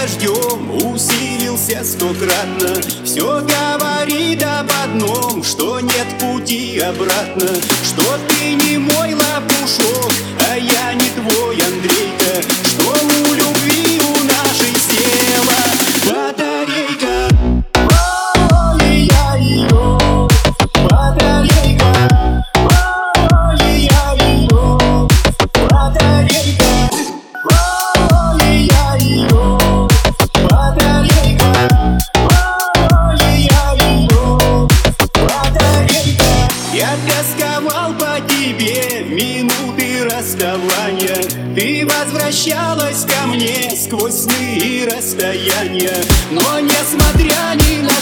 дождем усилился стократно Все говорит об одном, что нет пути обратно. Что ты не мой лопушок, а я не твой Андрейка. Что у любви у нашей села батарейка. Батарейка минуты расставания. Ты возвращалась ко мне сквозь сны и расстояния. Но несмотря ни на